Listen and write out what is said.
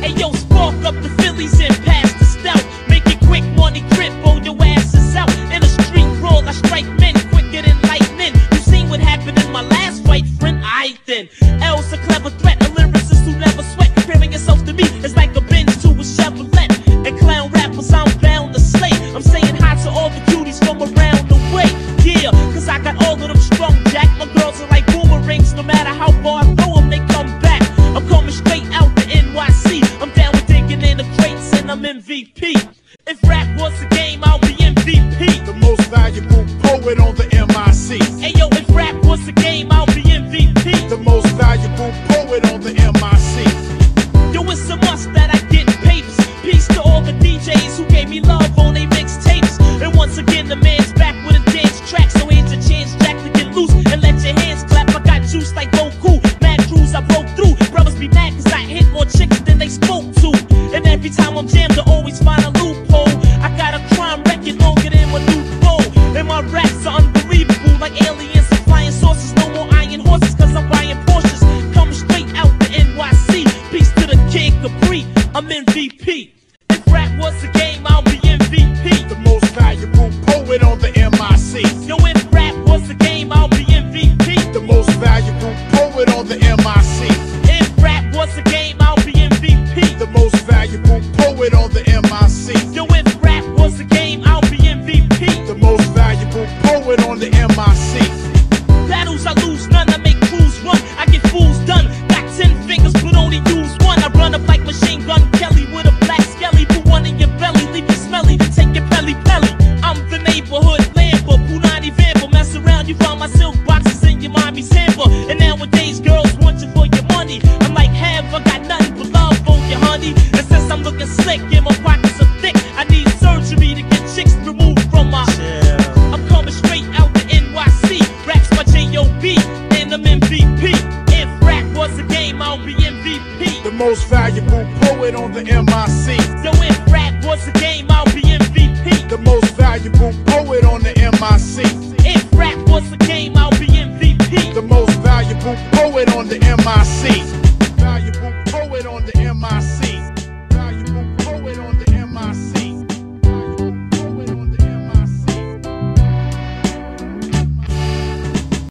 Hey yo, spark up the Phillies and pass the stout. Make it quick, money trip, on your asses out. In a street brawl, I strike men quicker than lightning. You seen what happened in my last fight, friend? I then. L's a clever threat. MVP. If rap was a game, I'll be MVP. The most valuable poet on the MIC. Hey yo, if rap was a game, I'll be MVP. The most valuable poet on the MIC. Capri, I'm MVP. If rap was a game, I'll be MVP. The most valuable poet on the MIC. Yo, if rap was a game, I'll be MVP. The most valuable poet on the MIC. If rap was a game, I'll be MVP. The most valuable poet on the MIC. Yo, if rap was a game, I'll be MVP. The most valuable poet on the MIC. Most valuable poet on the MIC. Yo, if rap was a game, I'll be MVP. The most valuable poet on the MIC. If rap was a game, I'll be MVP. The most valuable poet on the MIC. Valuable poet on the MIC.